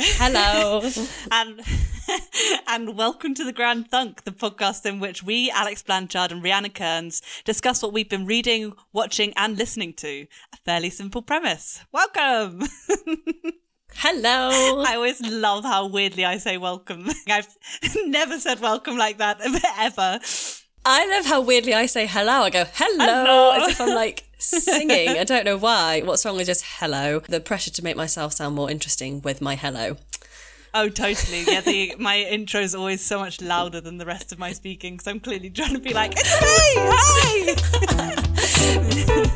Hello. and and welcome to the Grand Thunk, the podcast in which we, Alex Blanchard and Rihanna Kearns, discuss what we've been reading, watching, and listening to. A fairly simple premise. Welcome. Hello. I always love how weirdly I say welcome. I've never said welcome like that ever. I love how weirdly I say hello. I go hello, Hello. as if I'm like singing. I don't know why. What's wrong with just hello? The pressure to make myself sound more interesting with my hello. Oh, totally. Yeah, the, my intro is always so much louder than the rest of my speaking because I'm clearly trying to be like, it's me, hey!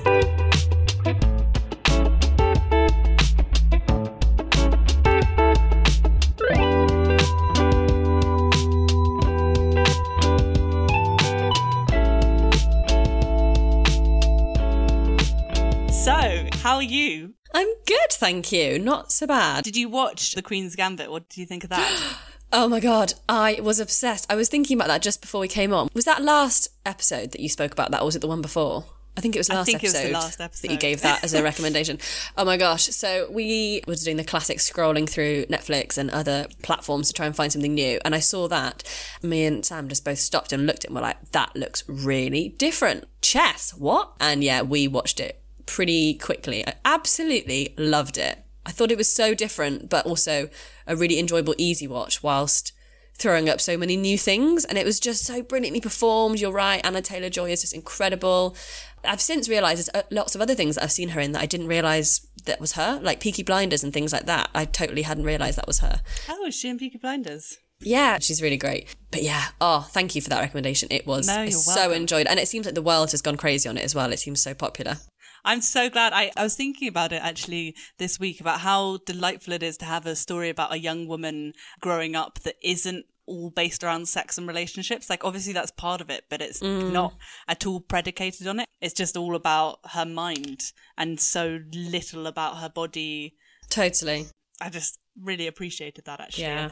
are you? I'm good, thank you. Not so bad. Did you watch The Queen's Gambit? What did you think of that? Oh my god, I was obsessed. I was thinking about that just before we came on. Was that last episode that you spoke about that, or was it the one before? I think it was last, think it was the episode, that you gave that as a recommendation. oh my gosh. So we were doing the classic scrolling through Netflix and other platforms to try and find something new. And I saw that. Me and Sam just both stopped and looked at it and were like, that looks really different. Chess, what? And yeah, we watched it pretty quickly. I absolutely loved it. I thought it was so different, but also a really enjoyable, easy watch whilst throwing up so many new things. And it was just so brilliantly performed. You're right. Anya Taylor Joy is just incredible. I've since realised there's uh, lots of other things that I've seen her in that I didn't realise that was her, like Peaky Blinders and things like that. I totally hadn't realised that was her. oh, is she in Peaky Blinders? Yeah, she's really great. But yeah, oh, thank you for that recommendation. It was No, so enjoyed, and it seems like the world has gone crazy on it as well. It seems so popular. I'm so glad. I, I was thinking about it actually this week about how delightful it is to have a story about a young woman growing up that isn't all based around sex and relationships. Like, obviously, that's part of it, but it's mm. not at all predicated on it. It's just all about her mind and so little about her body. Totally. I just really appreciated that actually. Yeah.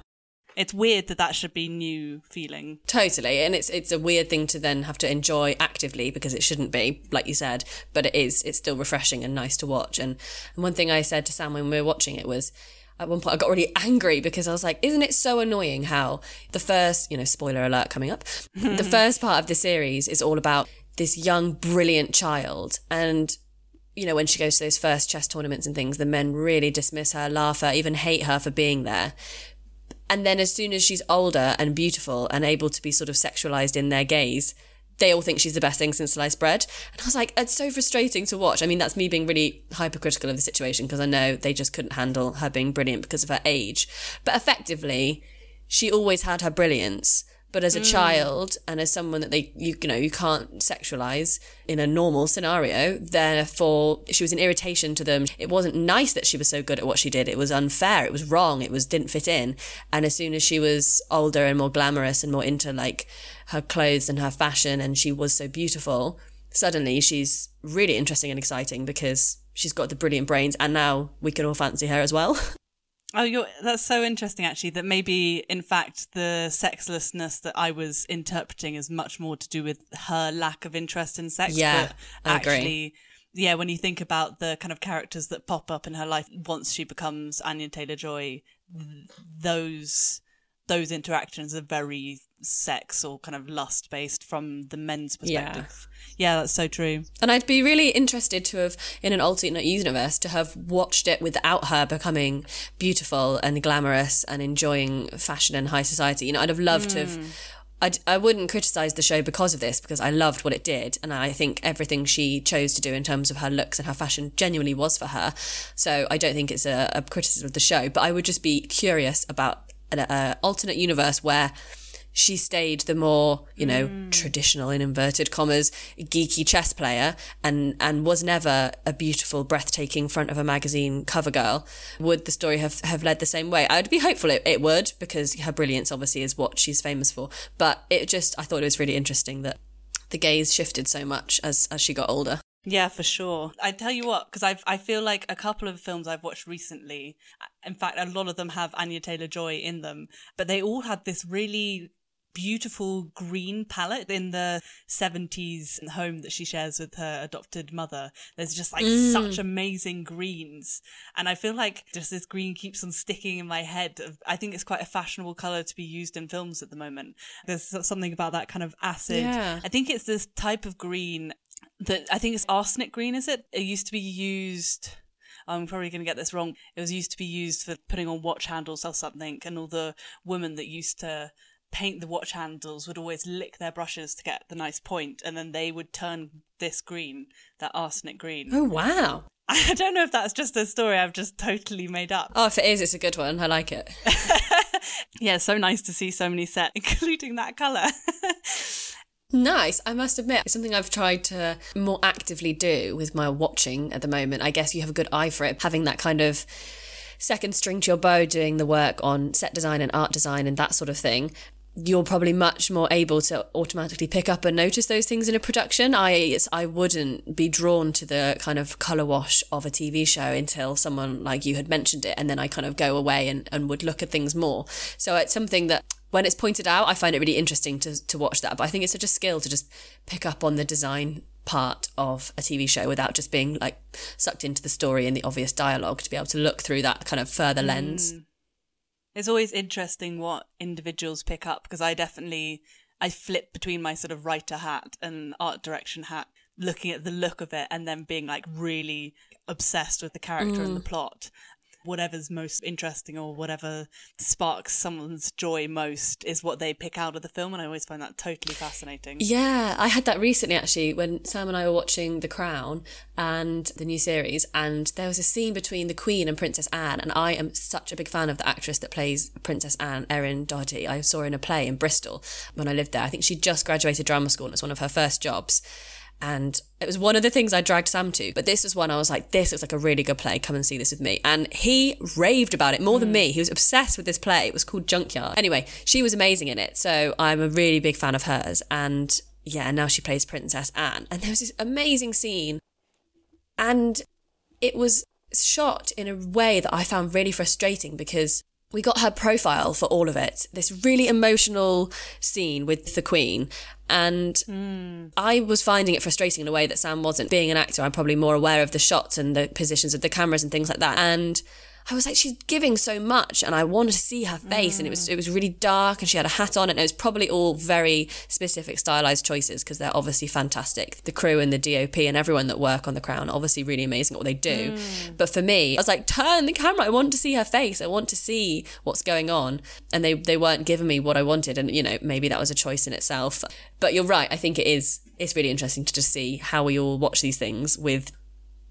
It's weird that that should be new feeling. Totally, and it's it's a weird thing to then have to enjoy actively because it shouldn't be, like you said, but it is. It's still refreshing and nice to watch. And, and one thing I said to Sam when we were watching it was, at one point I got really angry because I was like, isn't it so annoying how the first, you know, spoiler alert coming up, the first part of the series is all about this young, brilliant child and you know, when she goes to those first chess tournaments and things, the men really dismiss her, laugh her, even hate her for being there. And then as soon as she's older and beautiful and able to be sort of sexualized in their gaze, they all think she's the best thing since sliced bread. And I was like, it's so frustrating to watch. I mean, that's me being really hypercritical of the situation because I know they just couldn't handle her being brilliant because of her age. But effectively, she always had her brilliance. But as a mm. child and as someone that they, you, you know, you can't sexualize in a normal scenario, therefore she was an irritation to them. It wasn't nice that she was so good at what she did. It was unfair. It was wrong. It was didn't fit in. And as soon as she was older and more glamorous and more into like her clothes and her fashion and she was so beautiful, suddenly she's really interesting and exciting because she's got the brilliant brains and now we can all fancy her as well. Oh, you're, that's so interesting, actually. That maybe, in fact, the sexlessness that I was interpreting is much more to do with her lack of interest in sex. Yeah, but I agree. actually, yeah, when you think about the kind of characters that pop up in her life once she becomes Anya Taylor Joy, those those interactions are very sex or kind of lust based from the men's perspective. Yeah, yeah. that's so true. And I'd be really interested to have, in an alternate universe, to have watched it without her becoming beautiful and glamorous and enjoying fashion and high society. You know, I'd have loved to have. Hmm. I'd, I wouldn't criticize the show because of this, because I loved what it did. And I think everything she chose to do in terms of her looks and her fashion genuinely was for her. So I don't think it's a, a criticism of the show, but I would just be curious about an a alternate universe where she stayed the more, you know, hmm. traditional in inverted commas, geeky chess player and, and was never a beautiful, breathtaking front of a magazine cover girl. Would the story have, have led the same way? I'd be hopeful it, it would because her brilliance obviously is what she's famous for. But it just, I thought it was really interesting that the gaze shifted so much as, as she got older. Yeah, for sure. I tell you what, because I I feel like a couple of films I've watched recently, in fact, a lot of them have Anya Taylor Joy in them, but they all had this really beautiful green palette in the 70s home that she shares with her adopted mother. There's just like mm. such amazing greens. And I feel like just this green keeps on sticking in my head. I think it's quite a fashionable color to be used in films at the moment. There's something about that kind of acid. Yeah. I think it's this type of green that I think it's arsenic green, is it? It used to be used I'm probably going to get this wrong. It was used to be used for putting on watch handles or something, and all the women that used to paint the watch handles would always lick their brushes to get the nice point, and then they would turn this green, that arsenic green. Oh, wow. I don't know if that's just a story I've just totally made up. Oh, if it is, it's a good one. I like it. yeah, so nice to see so many set, including that colour. Nice. I must admit, it's something I've tried to more actively do with my watching at the moment. I guess you have a good eye for it, having that kind of second string to your bow doing the work on set design and art design and that sort of thing you're probably much more able to automatically pick up and notice those things in a production. I I wouldn't be drawn to the kind of color wash of a TV show until someone like you had mentioned it, and then I kind of go away and, and would look at things more. So it's something that when it's pointed out, I find it really interesting to to watch that. But I think it's such a skill to just pick up on the design part of a TV show without just being like sucked into the story and the obvious dialogue to be able to look through that kind of further lens. Mm. It's always interesting what individuals pick up because I definitely I flip between my sort of writer hat and art direction hat, looking at the look of it and then being like really obsessed with the character mm. and the mm. plot whatever's most interesting or whatever sparks someone's joy most is what they pick out of the film. And I always find that totally fascinating. Yeah, I had that recently actually when Sam and I were watching The Crown and the new series. And there was a scene between the Queen and Princess Anne. And I am such a big fan of the actress that plays Princess Anne, Erin Doherty. I saw her in a play in Bristol when I lived there. I think she just graduated drama school and it's one of her first jobs. And it was one of the things I dragged Sam to. But this was one I was like, this looks like a really good play. Come and see this with me. And he raved about it more mm. than me. He was obsessed with this play. It was called Junkyard. Anyway, she was amazing in it. So I'm a really big fan of hers. And yeah, now she plays Princess Anne. And there was this amazing scene. And it was shot in a way that I found really frustrating because we got her profile for all of it. This really emotional scene with the Queen. And mm. I was finding it frustrating in a way that Sam wasn't. Being an actor, I'm probably more aware of the shots and the positions of the cameras and things like that. And I was like, she's giving so much, and I wanted to see her face, mm. and it was it was really dark, and she had a hat on, and it was probably all very specific stylized choices because they're obviously fantastic. The crew and the DOP and everyone that work on the Crown, obviously really amazing at what they do. Mm. But for me, I was like, turn the camera. I want to see her face. I want to see what's going on, and they they weren't giving me what I wanted, and you know maybe that was a choice in itself. But you're right. I think it is. It's really interesting to just see how we all watch these things with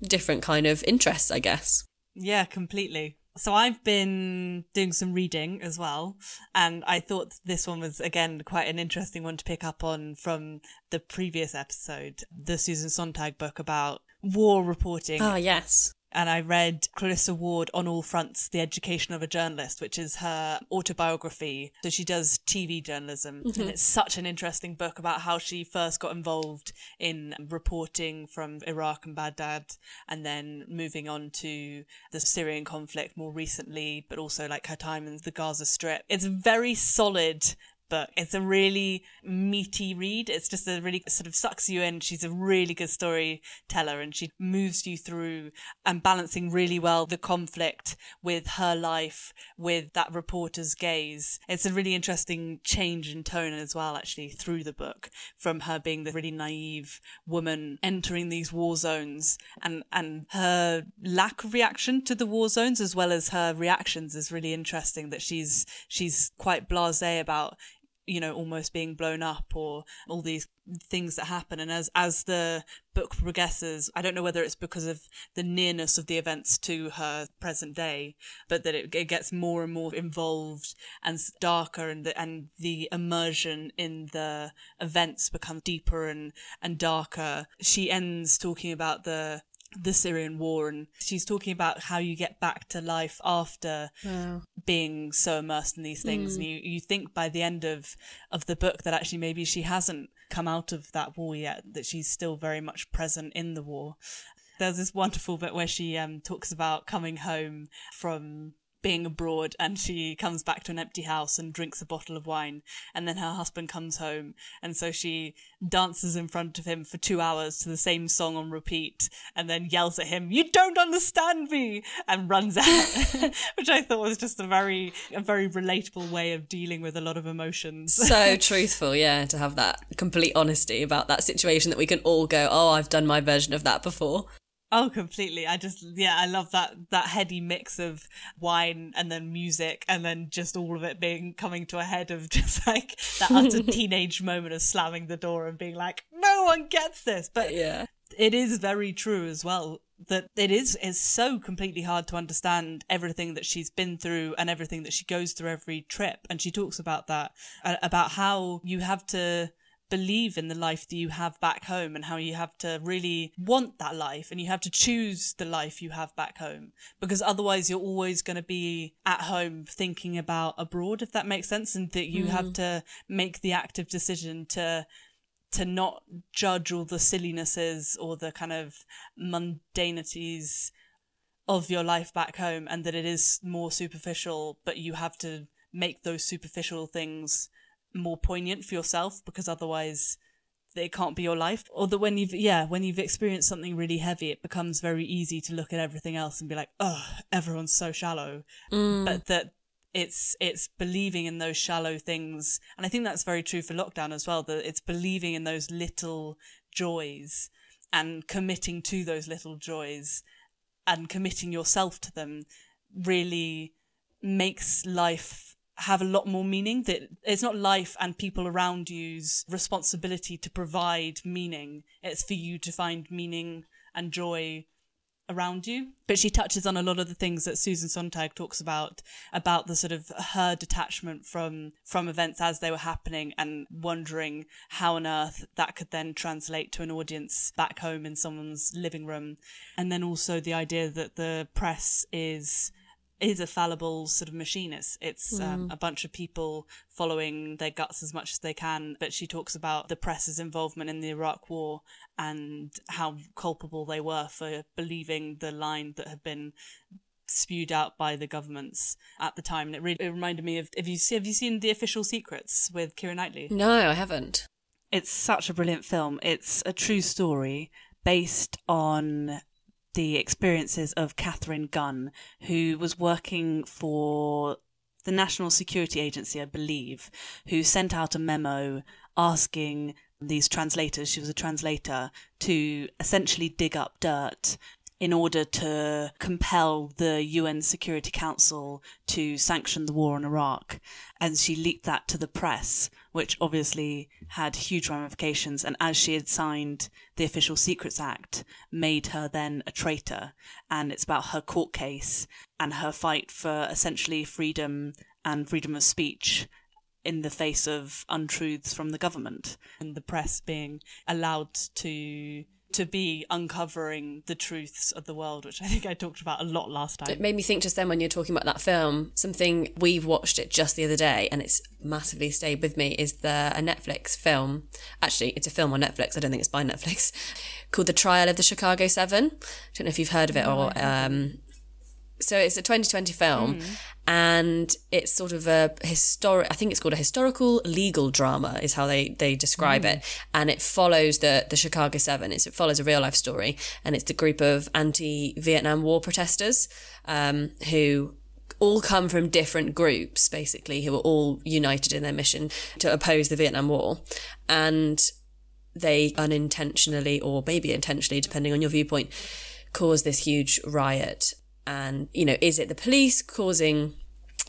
different kind of interests, I guess. Yeah, completely. So I've been doing some reading as well, and I thought this one was again quite an interesting one to pick up on from the previous episode, the Susan Sontag book about war reporting. Ah, yes and I read Clarissa Ward on All Fronts, The Education of a Journalist, which is her autobiography. So she does TV journalism. Mm-hmm. And it's such an interesting book about how she first got involved in reporting from Iraq and Baghdad and then moving on to the Syrian conflict more recently, but also like her time in the Gaza Strip. It's very solid book. It's a really meaty read. It's just a really sort of sucks you in. She's a really good storyteller and she moves you through and balancing really well the conflict with her life, with that reporter's gaze. It's a really interesting change in tone as well, actually, through the book from her being the really naive woman entering these war zones and, and her lack of reaction to the war zones as well as her reactions is really interesting that she's, she's quite blasé about you know almost being blown up or all these things that happen. And as as the book progresses i don't know whether it's because of the nearness of the events to her present day but that it, it gets more and more involved and darker and the, and the immersion in the events become deeper and and darker. She ends talking about the the Syrian war and she's talking about how you get back to life after wow. being so immersed in these things mm. and you, you think by the end of of the book that actually maybe she hasn't come out of that war yet that she's still very much present in the war there's this wonderful bit where she um, talks about coming home from being abroad and she comes back to an empty house and drinks a bottle of wine and then her husband comes home. And so she dances in front of him for 2 hours to the same song on repeat and then yells at him you don't understand me! and runs out which I thought was just a very a very relatable way of dealing with a lot of emotions. So truthful yeah to have that complete honesty about that situation that we can all go oh I've done my version of that before Oh, completely. I just, yeah, I love that, that heady mix of wine and then music and then just all of it being coming to a head of just like that utter teenage moment of slamming the door and being like, no one gets this. But yeah, it is very true as well that it is, is so completely hard to understand everything that she's been through and everything that she goes through every trip. And she talks about that, uh, about how you have to, believe in the life that you have back home and how you have to really want that life and you have to choose the life you have back home because otherwise you're always going to be at home thinking about abroad if that makes sense and that you mm. have to make the active decision to to not judge all the sillinesses or the kind of mundanities of your life back home and that it is more superficial but you have to make those superficial things more poignant for yourself because otherwise it can't be your life. Or that when you've yeah when you've experienced something really heavy it becomes very easy to look at everything else and be like oh everyone's so shallow. Mm. but that it's it's believing in those shallow things. And i think that's very true for lockdown as well that it's believing in those little joys and committing to those little joys and committing yourself to them really makes life have a lot more meaning that it's not life and people around you's responsibility to provide meaning. It's for you to find meaning and joy around you. But she touches on a lot of the things that Susan Sontag talks about about the sort of her detachment from from events as they were happening and wondering how on earth that could then translate to an audience back home in someone's living room. And then also the idea that the press is is a fallible sort of machine. It's, it's mm. um, a bunch of people following their guts as much as they can. But she talks about the press's involvement in the Iraq War and how culpable they were for believing the line that had been spewed out by the governments at the time. And it really it reminded me of have you have you seen The Official Secrets with Keira Knightley? No, I haven't. It's such a brilliant film. It's a true story based on the experiences of Katharine Gun, who was working for the National Security Agency, I believe, who sent out a memo asking these translators, she was a translator, to essentially dig up dirt in order to compel the UN Security Council to sanction the war in Iraq. And she leaked that to the press, which obviously had huge ramifications. And as she had signed the Official Secrets Act, made her then a traitor. And it's about her court case and her fight for essentially freedom and freedom of speech in the face of untruths from the government and the press being allowed to to be uncovering the truths of the world, which I think I talked about a lot last time. It made me think just then when you're talking about that film, something we've watched it just the other day and it's massively stayed with me is the a Netflix film. Actually, it's a film on Netflix. I don't think it's by Netflix, called The Trial of the Chicago Seven. I don't know if you've heard of it or um, so it's a 2020 film mm. and it's sort of a historic i think it's called a historical legal drama is how they they describe mm. it and it follows the the chicago 7 it's, it follows a real life story and it's the group of anti-vietnam war protesters um, who all come from different groups basically who are all united in their mission to oppose the vietnam war and they unintentionally or maybe intentionally depending on your viewpoint cause this huge riot and you know is it the police causing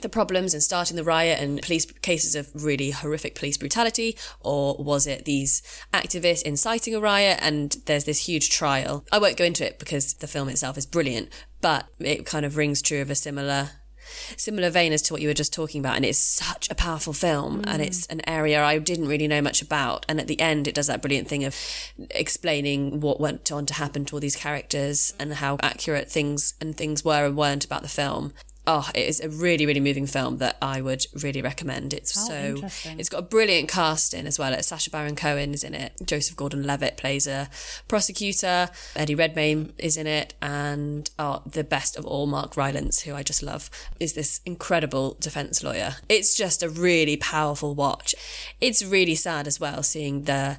the problems and starting the riot and police cases of really horrific police brutality? Or was it these activists inciting a riot and there's this huge trial? I won't go into it because the film itself is brilliant but it kind of rings true of a similar similar vein as to what you were just talking about. And it's such a powerful film, mm. and it's an area I didn't really know much about. And at the end, it does that brilliant thing of explaining what went on to happen to all these characters and how accurate things and things were and weren't about the film. Oh, it is a really, really moving film that I would really recommend. It's so it's got a brilliant cast in as well. It's Sacha Baron Cohen is in it. Joseph Gordon-Levitt plays a prosecutor. Eddie Redmayne is in it, and oh, the best of all, Mark Rylance, who I just love, is this incredible defense lawyer. It's just a really powerful watch. It's really sad as well seeing the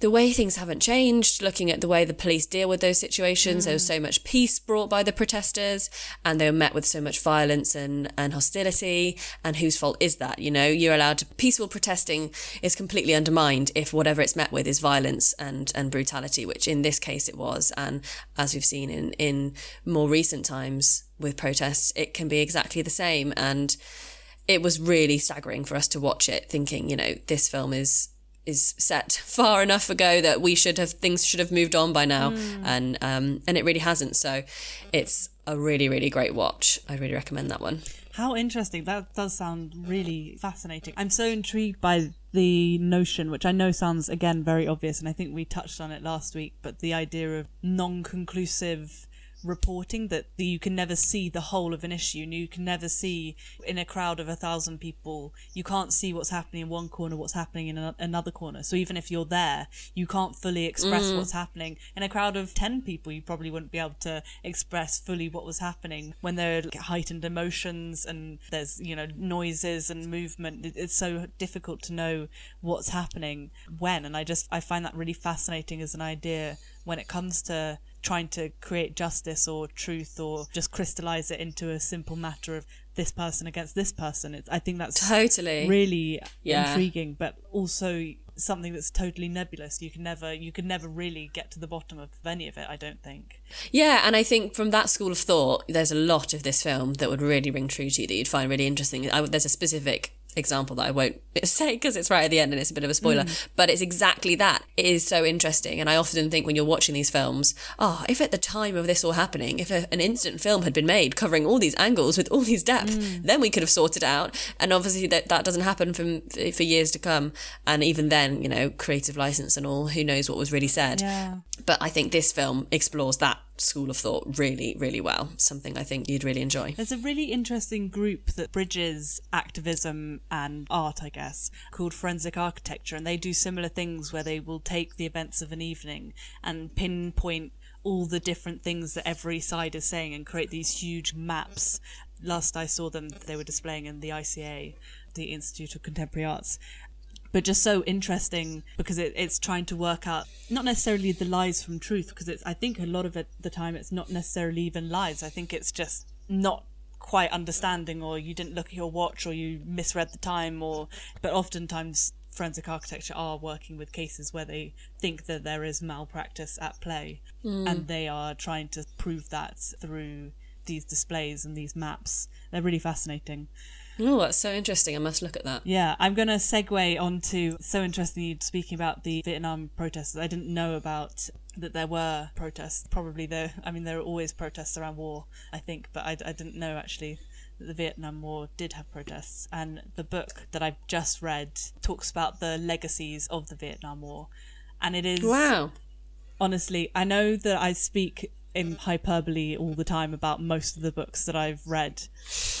the way things haven't changed, looking at the way the police deal with those situations, there was mm. so much peace brought by the protesters and they were met with so much violence and, and hostility. And whose fault is that? You know, you're allowed to, peaceful protesting is completely undermined if whatever it's met with is violence and, and brutality, which in this case it was. And as we've seen in, in more recent times with protests, it can be exactly the same. And it was really staggering for us to watch it thinking, you know, this film is is set far enough ago that we should have things should have moved on by now. And um and it really hasn't. So it's a really really great watch. I really recommend that one. How interesting. That does sound really fascinating. I'm so intrigued by the notion, which I know sounds, again, very obvious, and I think we touched on it last week, but the idea of non conclusive reporting that you can never see the whole of an issue and you can never see in a crowd of a thousand people you can't see what's happening in one corner what's happening in another corner. So even if you're there you can't fully express mm. what's happening. In a crowd of 10 people you probably wouldn't be able to express fully what was happening. When there are like, heightened emotions and there's you know noises and movement it's so difficult to know what's happening when. And i just i find that really fascinating as an idea when it comes to trying to create justice or truth or just crystallize it into a simple matter of this person against this person it's, i think that's totally really Yeah. intriguing but also something that's totally nebulous you can never you can never really get to the bottom of any of it i don't think Yeah, and I think from that school of thought, there's a lot of this film that would really ring true to you that you'd find really interesting. I, there's a specific example that I won't say because it's right at the end and it's a bit of a spoiler, mm. but it's exactly that. It is so interesting. And I often think when you're watching these films, oh, if at the time of this all happening, if a, an instant film had been made covering all these angles with all these depth, mm. then we could have sorted out. And obviously that, that doesn't happen from, for years to come. And even then, you know, creative license and all, who knows what was really said. yeah But I think this film explores that school of thought really, really well. Something I think you'd really enjoy. There's a really interesting group that bridges activism and art, I guess, called Forensic Architecture, and they do similar things where they will take the events of an evening and pinpoint all the different things that every side is saying and create these huge maps. Last I saw them, they were displaying in the ICA, the Institute of Contemporary Arts but just so interesting because it, it's trying to work out not necessarily the lies from truth because it's I think a lot of it the time it's not necessarily even lies. I think it's just not quite understanding or you didn't look at your watch or you misread the time or but oftentimes forensic architecture are working with cases where they think that there is malpractice at play hmm. and they are trying to prove that through these displays and these maps. They're really fascinating. Oh, that's so interesting. I must look at that. Yeah, I'm going to segue onto so interesting you speaking about the Vietnam protests. I didn't know about that there were protests. Probably there. I mean, there are always protests around war, I think, but I, I didn't know actually that the Vietnam War did have protests. And the book that I've just read talks about the legacies of the Vietnam War, and it is Wow. honestly, I know that I speak in hyperbole all the time about most of the books that I've read,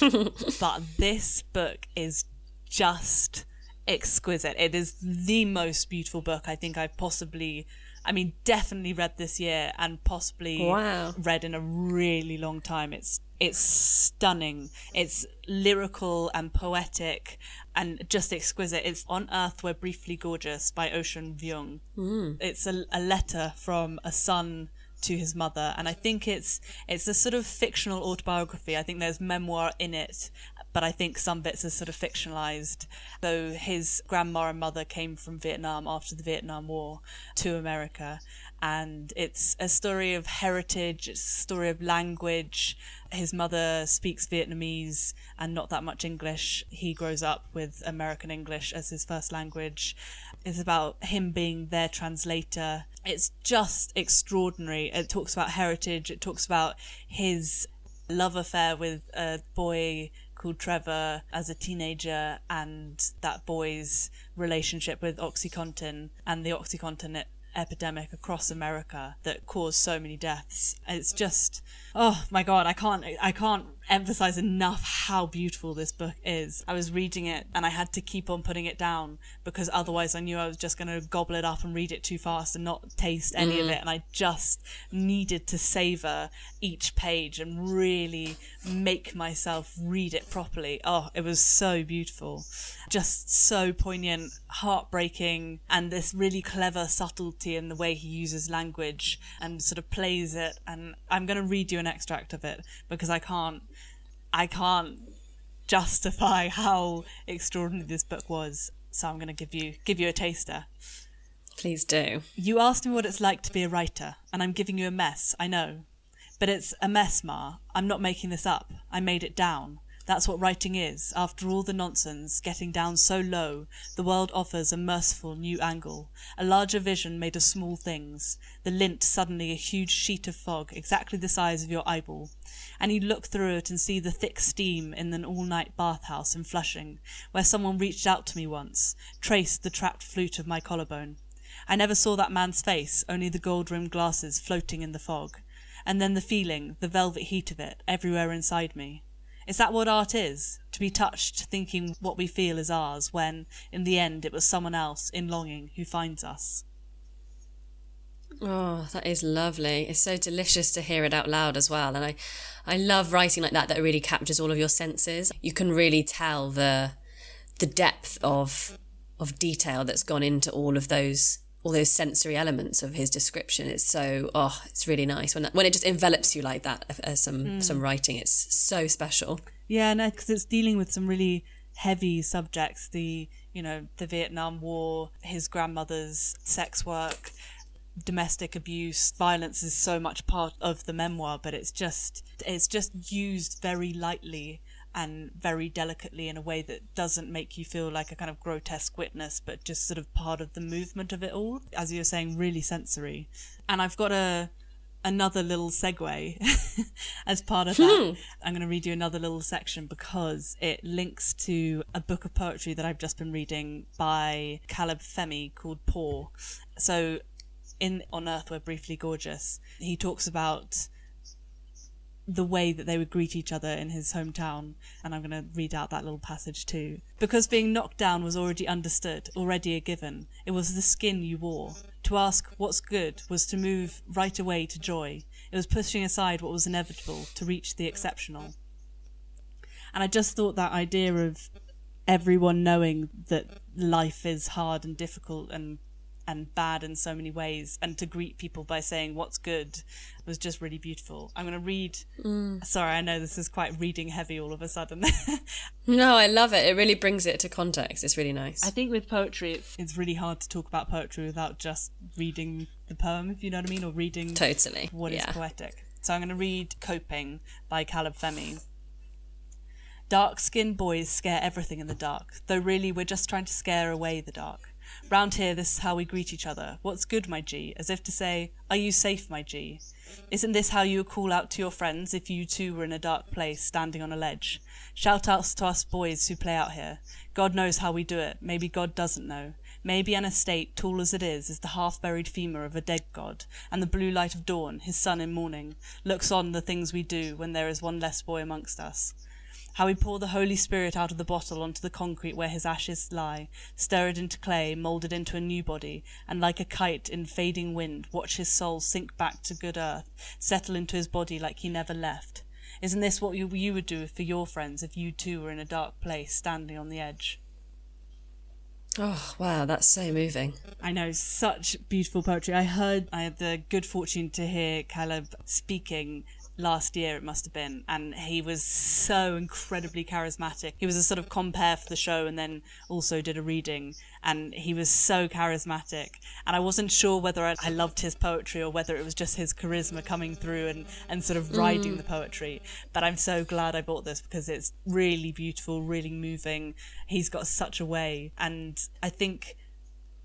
but this book is just exquisite. It is the most beautiful book I think I've possibly, I mean, definitely read this year and possibly Wow. read in a really long time. It's it's stunning. It's lyrical and poetic and just exquisite. It's On Earth We're Briefly Gorgeous by Ocean Vuong. Hmm. It's a, a letter from a son to his mother and I think it's it's a sort of fictional autobiography. I think there's memoir in it, but I think some bits are sort of fictionalized. Though his grandma and mother came from Vietnam after the Vietnam War to America and it's a story of heritage, it's a story of language. His mother speaks Vietnamese and not that much English. He grows up with American English as his first language. It's about him being their translator. It's just extraordinary. It talks about heritage, it talks about his love affair with a boy called Trevor as a teenager and that boy's relationship with Oxycontin and the Oxycontin epidemic across America that caused so many deaths. It's just oh my god, I can't I can't emphasize enough how beautiful this book is. I was reading it and I had to keep on putting it down because otherwise I knew I was just going to gobble it up and read it too fast and not taste any mm. of it and I just needed to savor each page and really make myself read it properly. Oh, it was so beautiful. Just so poignant, heartbreaking and this really clever subtlety in the way he uses language and sort of plays it and I'm going to read you an extract of it because I can't I can't justify how extraordinary this book was. So I'm going to give you give you a taster. Please do. You asked me what it's like to be a writer, and I'm giving you a mess. I know, but it's a mess, Ma. I'm not making this up. I made it down. That's what writing is. After all the nonsense, getting down so low, the world offers a merciful new angle, a larger vision made of small things, the lint suddenly a huge sheet of fog, exactly the size of your eyeball. And you look through it and see the thick steam in an all-night bathhouse in Flushing, where someone reached out to me once, traced the trapped flute of my collarbone. I never saw that man's face, only the gold-rimmed glasses floating in the fog. And then the feeling, the velvet heat of it, everywhere inside me. Is that what art is? To be touched, thinking what we feel is ours, when, in the end, it was someone else, in longing, who finds us. Oh, that is lovely. It's so delicious to hear it out loud as well. And I, I love writing like that that really captures all of your senses. You can really tell the the depth of of detail that's gone into all of those all those sensory elements of his description. It's so oh, it's really nice when that, when it just envelops you like that. As uh, some mm. some writing, it's so special. Yeah, no, because it's dealing with some really heavy subjects. The you know the Vietnam War, his grandmother's sex work, domestic abuse, violence is so much part of the memoir, but it's just it's just used very lightly and very delicately in a way that doesn't make you feel like a kind of grotesque witness, but just sort of part of the movement of it all. As you were saying, really sensory. And I've got a another little segue as part of that. Hmm. I'm going to read you another little section because it links to a book of poetry that I've just been reading by Caleb Femi called Poor. So in On Earth We're Briefly Gorgeous, he talks about the way that they would greet each other in his hometown. And I'm going to read out that little passage too. Because being knocked down was already understood, already a given. It was the skin you wore. To ask what's good was to move right away to joy. It was pushing aside what was inevitable to reach the exceptional. And I just thought that idea of everyone knowing that life is hard and difficult and and bad in so many ways and to greet people by saying what's good? was just really beautiful. I'm going to read mm. sorry i know this is quite reading heavy all of a sudden. No i love it. It really brings it to context. It's really nice. I think with poetry it's, it's really hard to talk about poetry without just reading the poem if you know what i mean or reading totally. what yeah. is poetic. So i'm going to read coping by caleb femi. Dark skinned boys scare everything in the dark, though really we're just trying to scare away the dark. Round here, this is how we greet each other. What's good, my G? As if to say, Are you safe, my G? Isn't this how you would call out to your friends if you too were in a dark place, standing on a ledge? Shout outs to us boys who play out here. God knows how we do it. Maybe God doesn't know. Maybe an estate, tall as it is, is the half buried femur of a dead god, and the blue light of dawn, his sun in morning, looks on the things we do when there is one less boy amongst us. How we pour the Holy Spirit out of the bottle onto the concrete where his ashes lie, stir it into clay, mould it into a new body, and like a kite in fading wind, watch his soul sink back to good earth, settle into his body like he never left. Isn't this what you, you would do for your friends if you too were in a dark place, standing on the edge? Oh, wow, that's so moving. I know, such beautiful poetry. I heard, I had the good fortune to hear Caleb speaking last year it must have been and he was so incredibly charismatic. He was a sort of compere for the show and then also did a reading and he was so charismatic. And i wasn't sure whether i, I loved his poetry or whether it was just his charisma coming through and, and sort of riding mm. the poetry. But i'm so glad i bought this because it's really beautiful really moving. He's got such a way. And i think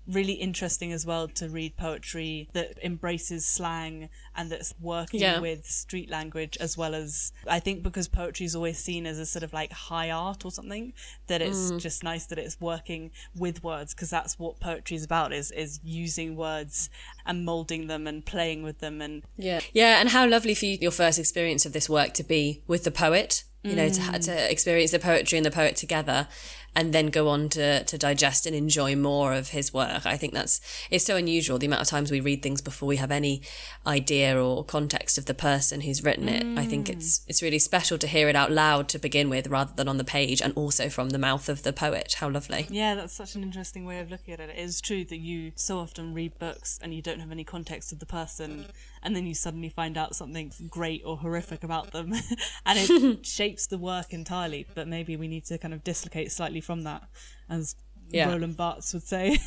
really interesting as well to read poetry that embraces slang and that's working Yeah. with street language as well as I think because poetry is always seen as a sort of like high art or something that it's Mm. just nice that it's working with words because that's what poetry is about is is using words and molding them and playing with them and Yeah. Yeah, and how lovely for you, your first experience of this work to be with the poet, you know, to, ha- to experience the poetry and the poet together and then go on to, to digest and enjoy more of his work. I think that's, it's so unusual the amount of times we read things before we have any idea or context of the person who's written it. I think it's, mm. it's really special to hear it out loud to begin with rather than on the page and also from the mouth of the poet. How lovely. Yeah, that's such an interesting way of looking at it. It is true that you so often read books and you don't have any context of the person, and then you suddenly find out something great or horrific about them, and it shapes the work entirely. But maybe we need to kind of dislocate slightly from that, as Yeah. Roland Barthes would say.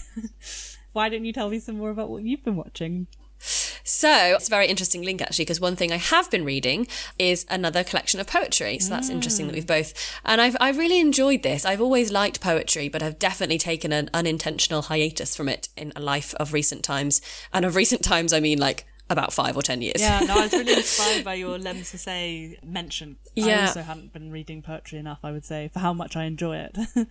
Why don't you tell me some more about what you've been watching? So it's a very interesting link actually, because one thing I have been reading is another collection of poetry. So that's interesting that we've both, and I've I've really enjoyed this. I've always liked poetry, but I've definitely taken an unintentional hiatus from it in a life of recent times. And of recent times, I mean like about five or ten years. Yeah, no, I was really inspired by your Lemn Sissay mention. Yeah. I also hadn't been reading poetry enough, I would say, for how much I enjoy it.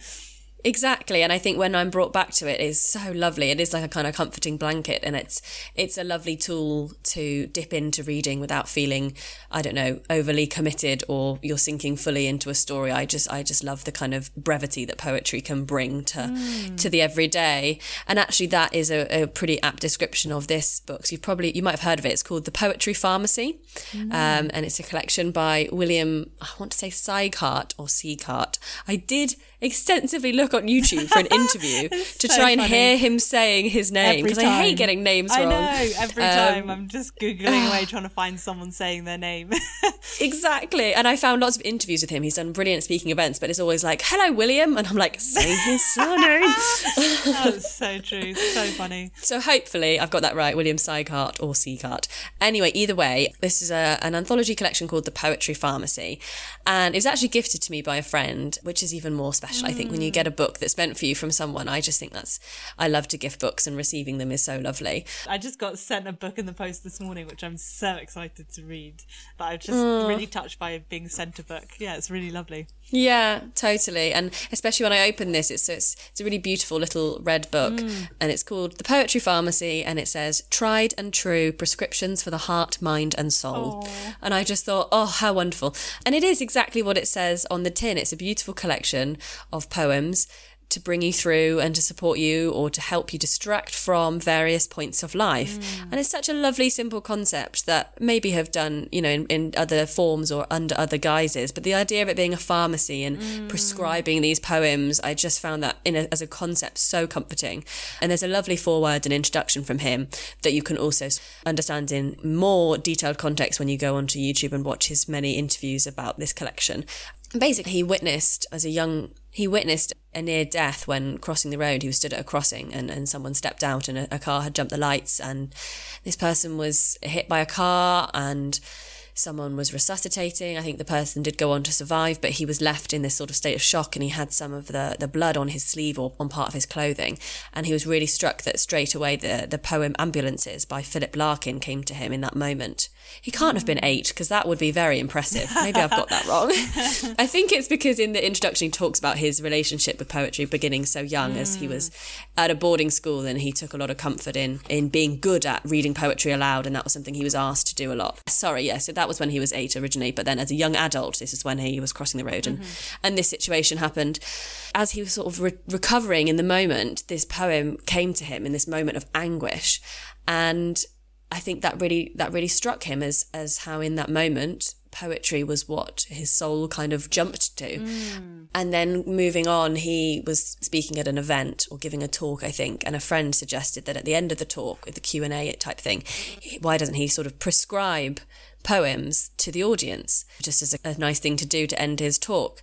Exactly, and I think when I'm brought back to it, it's so lovely. It is like a kind of comforting blanket, and it's it's a lovely tool to dip into reading without feeling, I don't know, overly committed or you're sinking fully into a story. I just I just love the kind of brevity that poetry can bring to to the everyday, and actually that is a, a pretty apt description of this book. So you probably you might have heard of it. It's called the Poetry Pharmacy, um, and it's a collection by William. I want to say Sieghart or Seacart. I did extensively look on YouTube for an interview to so try and funny. hear him saying his name because I hate getting names I wrong. know, every Um, time I'm just Googling away trying to find someone saying their name. Exactly. And I found lots of interviews with him. He's done brilliant speaking events, but it's always like, hello, William. And I'm like, say his surname. That's so true. So funny. so hopefully I've got that right, William Sieghart or Seacart. Anyway, either way, this is a, an anthology collection called The Poetry Pharmacy. And it was actually gifted to me by a friend, which is even more special, I think, when you get a book that's meant for you from someone. I just think that's, I love to gift books and receiving them is so lovely. I just got sent a book in the post this morning, which I'm so excited to read. But I'm just oh. really touched by being sent a book. Yeah, it's really lovely. Yeah, totally. And especially when I open this, it's it's, it's a really beautiful little red book, mm. and it's called The Poetry Pharmacy, and it says "Tried and True Prescriptions for the Heart, Mind, and Soul." And I just thought, oh, how wonderful! And it is exactly what it says on the tin. It's a beautiful collection of poems to bring you through and to support you or to help you distract from various points of life. Mm. And it's such a lovely, simple concept that maybe have done, you know, in, in other forms or under other guises. But the idea of it being a pharmacy and mm. prescribing these poems, I just found that in a, as a concept so comforting. And there's a lovely foreword and introduction from him that you can also understand in more detailed context when you go onto YouTube and watch his many interviews about this collection. Basically, he witnessed as a young he witnessed a near death when crossing the road. He was stood at a crossing and, and someone stepped out and a, a car had jumped the lights and this person was hit by a car and someone was resuscitating. I think the person did go on to survive, but he was left in this sort of state of shock and he had some of the, the blood on his sleeve or on part of his clothing. And he was really struck that straight away the, the poem Ambulances by Philip Larkin came to him in that moment. He can't have been eight because that would be very impressive. Maybe I've got that wrong. I think it's because in the introduction he talks about his relationship with poetry beginning so young as he was mm. at a boarding school and he took a lot of comfort in in being good at reading poetry aloud and that was something he was asked to do a lot. Sorry, yes, so that was when he was eight originally, but then as a young adult, this is when he was crossing the road and mm-hmm. and this situation happened. As he was sort of re- recovering in the moment, this poem came to him in this moment of anguish and I think that really that really struck him as as how in that moment poetry was what his soul kind of jumped to. Mm. And then moving on, he was speaking at an event or giving a talk, I think, and a friend suggested that at the end of the talk, with the Q and A type thing, why doesn't he sort of prescribe poems to the audience, just as a, a nice thing to do to end his talk?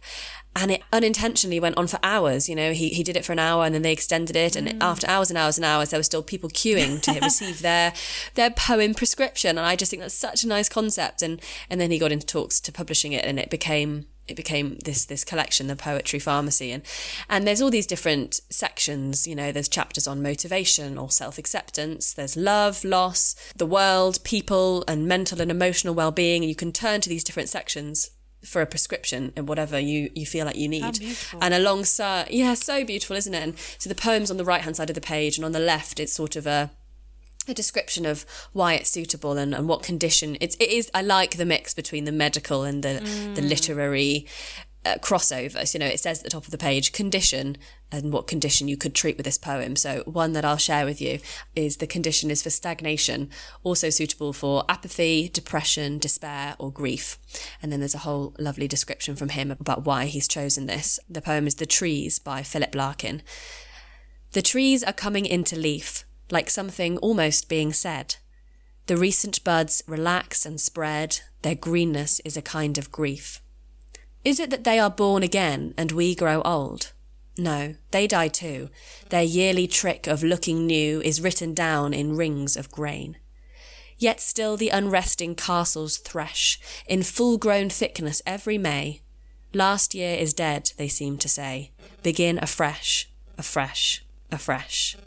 And it unintentionally went on for hours. You know, he, he did it for an hour and then they extended it. And mm. after hours and hours and hours, there were still people queuing to receive their their poem prescription. And I just think that's such a nice concept. And and then he got into talks to publishing it, and it became it became this this collection, the Poetry Pharmacy, and and there's all these different sections. You know, there's chapters on motivation or self acceptance. There's love, loss, the world, people, and mental and emotional well being. And you can turn to these different sections for a prescription and whatever you you feel like you need. And alongside, yeah, so beautiful, isn't it? And so the poem's on the right hand side of the page, and on the left, it's sort of a a description of why it's suitable and, and what condition. It's it is I like the mix between the medical and the mm. the literary uh, crossovers. You know it says at the top of the page condition and what condition you could treat with this poem. So one that I'll share with you is the condition is for stagnation also suitable for apathy depression despair or grief. And then there's a whole lovely description from him about why he's chosen this. The poem is the trees by Philip Larkin. The trees are coming into leaf like something almost being said. The recent buds relax and spread, their greenness is a kind of grief. Is it that they are born again and we grow old? No, they die too. Their yearly trick of looking new is written down in rings of grain. Yet still the unresting castles thresh, in full grown thickness every May. Last year is dead, they seem to say. Begin afresh, afresh, afresh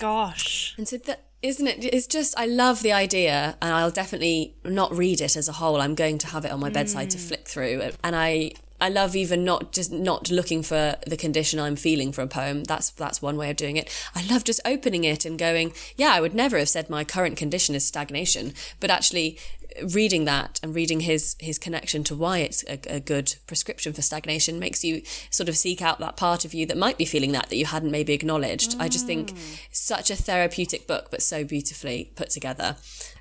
gosh. And so that isn't it it's just i love the idea and i'll definitely not read it as a whole i'm going to have it on my bedside to mm. flick through and i i love even not just not looking for the condition i'm feeling for a poem that's that's one way of doing it i love just opening it and going yeah i would never have said my current condition is stagnation but actually reading that and reading his his connection to why it's a, a, good prescription for stagnation makes you sort of seek out that part of you that might be feeling that that you hadn't maybe acknowledged. Mm. I just think mm. such a therapeutic book, but so beautifully put together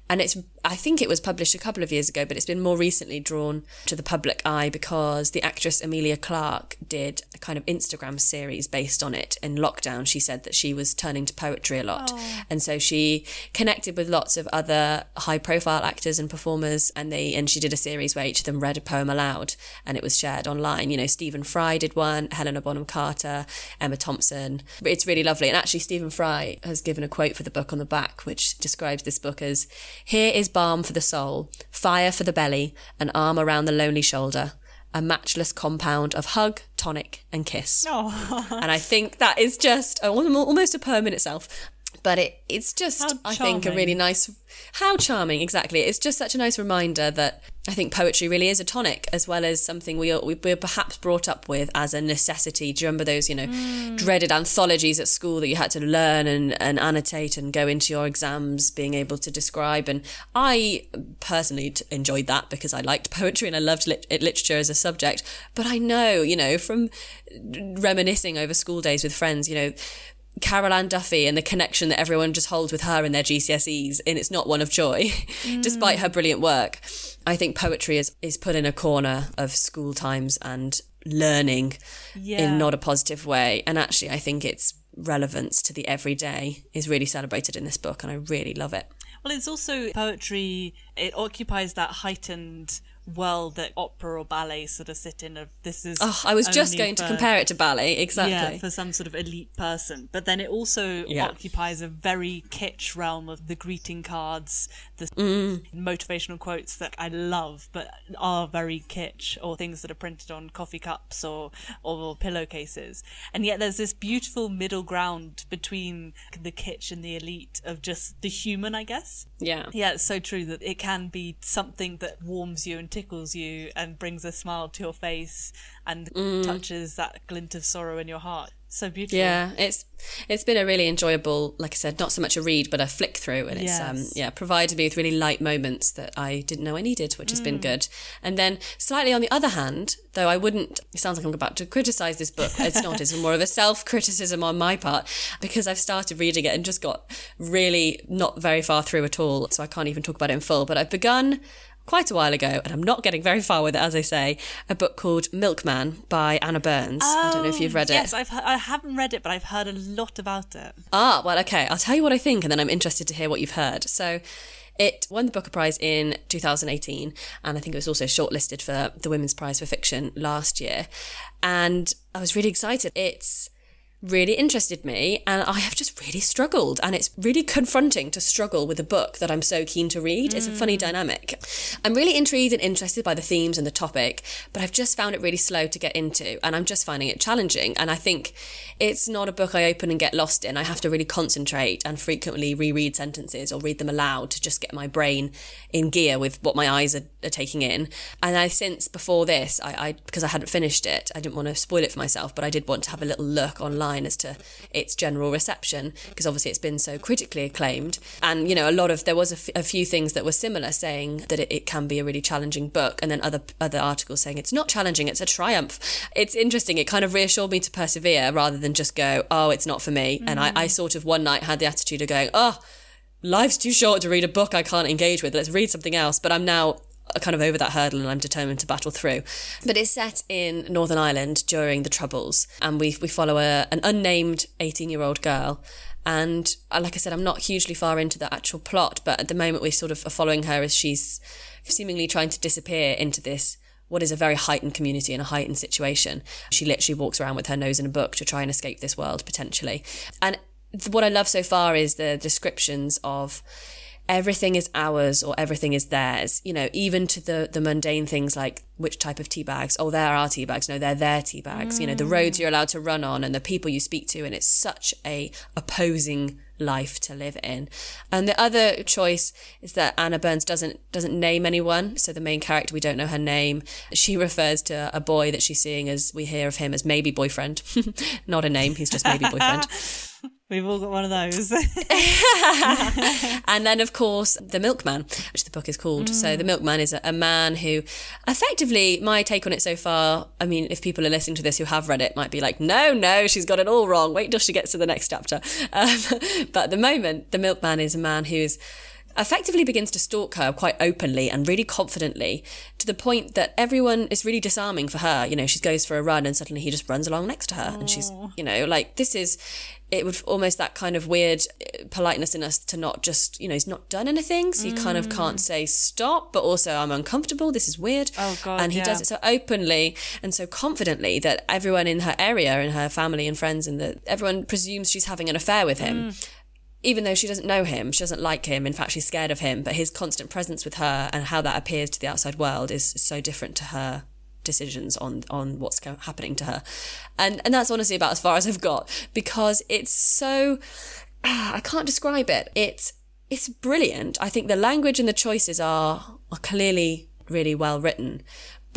and it's I think it was published a couple of years ago, but it's been more recently drawn to the public eye because the actress Emilia Clarke did a kind of Instagram series based on it. In lockdown, she said that she was turning to poetry a lot, oh. and so she connected with lots of other high-profile actors and performers, and they and she did a series where each of them read a poem aloud, and it was shared online. You know, Stephen Fry did one, Helena Bonham Carter, Emma Thompson. It's really lovely, and actually, Stephen Fry has given a quote for the book on the back, which describes this book as here is balm for the soul, fire for the belly, an arm around the lonely shoulder, a matchless compound of hug, tonic, and kiss. Oh. And I think that is just almost a poem in itself but it it's just I think a really nice how charming exactly. It's just such a nice reminder that I think poetry really is a tonic as well as something we are, we're perhaps brought up with as a necessity. Do you remember those you know mm. dreaded anthologies at school that you had to learn and, and annotate and go into your exams being able to describe? And I personally enjoyed that because I liked poetry and I loved lit- literature as a subject. But I know you know from reminiscing over school days with friends you know Carol Ann Duffy and the connection that everyone just holds with her in their GCSEs, and it's not one of joy, mm. despite her brilliant work. I think poetry is, is put in a corner of school times and learning yeah. in not a positive way. And actually, I think its relevance to the everyday is really celebrated in this book, and I really love it. Well, it's also poetry, it occupies that heightened world that opera or ballet sort of sit in of this is oh i was just going for, to compare it to ballet exactly yeah for some sort of elite person but then it also yeah. occupies a very kitsch realm of the greeting cards the mm. motivational quotes that i love but are very kitsch or things that are printed on coffee cups or or pillowcases and yet there's this beautiful middle ground between the kitsch and the elite of just the human i guess yeah yeah it's so true that it can be something that warms you and tickles you and brings a smile to your face and mm. touches that glint of sorrow in your heart. So beautiful. Yeah, it's it's been a really enjoyable, like I said, not so much a read but a flick through, and it's um, yes. um yeah provided me with really light moments that I didn't know I needed, which has mm. been good. And then slightly on the other hand, though I wouldn't, it sounds like I'm about to criticize this book. It's not. it's more of a self criticism on my part because I've started reading it and just got really not very far through at all, so I can't even talk about it in full. But I've begun quite a while ago, and I'm not getting very far with it, as I say, a book called Milkman by Anna Burns. Oh, I don't know if you've read it. Yes, I've I haven't read it, but I've heard a lot about it. Ah, well, okay. I'll tell you what I think, and then I'm interested to hear what you've heard. So, it won the Booker Prize in 2018, and I think it was also shortlisted for the Women's Prize for Fiction last year. And I was really excited. It's really interested me and I have just really struggled and it's really confronting to struggle with a book that I'm so keen to read. It's a funny Mm. dynamic. I'm really intrigued and interested by the themes and the topic, but I've just found it really slow to get into and I'm just finding it challenging and I think it's not a book I open and get lost in. I have to really concentrate and frequently reread sentences or read them aloud to just get my brain in gear with what my eyes are, are taking in. And I since before this, I, I because I hadn't finished it, I didn't want to spoil it for myself, but I did want to have a little look online as to its general reception because obviously it's been so critically acclaimed. And you know, a lot of there was a, f- a few things that were similar, saying that it, it can be a really challenging book, and then other other articles saying it's not challenging, it's a triumph. It's interesting. It kind of reassured me to persevere rather than just go, oh, it's not for me. And I, I mm. sort of one night had the attitude of going, oh life's too short to read a book I can't engage with. Let's read something else. But I'm now kind of over that hurdle and I'm determined to battle through. But it's set in Northern Ireland during the Troubles, and we we follow a, an unnamed 18 year old girl. And uh, like I said, I'm not hugely far into the actual plot, but at the moment we sort of are following her as she's seemingly trying to disappear into this what is a very heightened community and a heightened situation. She literally walks around with her nose in a book to try and escape this world potentially. And what I love so far is the descriptions of everything is ours or everything is theirs. You know, even to the the mundane things like which type of tea bags. Oh, they're our tea bags. No, they're their tea bags. You know, the roads you're allowed to run on and the people you speak to, and it's such a opposing life to live in. And the other choice is that Anna Burns doesn't doesn't name anyone. So the main character, we don't know her name. She refers to a boy that she's seeing as we hear of him as maybe boyfriend. Not a name, he's just maybe boyfriend. We've all got one of those. and then, of course, The Milkman, which the book is called. So, The Milkman is a, a man who, effectively, my take on it so far, I mean, if people are listening to this who have read it, might be like, no, no, she's got it all wrong. Wait till she gets to the next chapter. Um, but at the moment, The Milkman is a man who's effectively begins to stalk her quite openly and really confidently to the point that everyone is really disarming for her. You know, she goes for a run and suddenly he just runs along next to her. And she's, you know, like, this is, it would almost that kind of weird uh, politeness in us to not just, you know, he's not done anything. So you kind of can't say stop, but also I'm uncomfortable. This is weird. Oh, God, And he yeah. does it so openly and so confidently that everyone in her area and her family and friends and that everyone presumes she's having an affair with him even though she doesn't know him, she doesn't like him. In fact, she's scared of him. But his constant presence with her and how that appears to the outside world is so different to her decisions on on what's happening to her, and and that's honestly about as far as I've got because it's so ah, I can't describe it. It's it's brilliant. I think the language and the choices are are clearly really well written.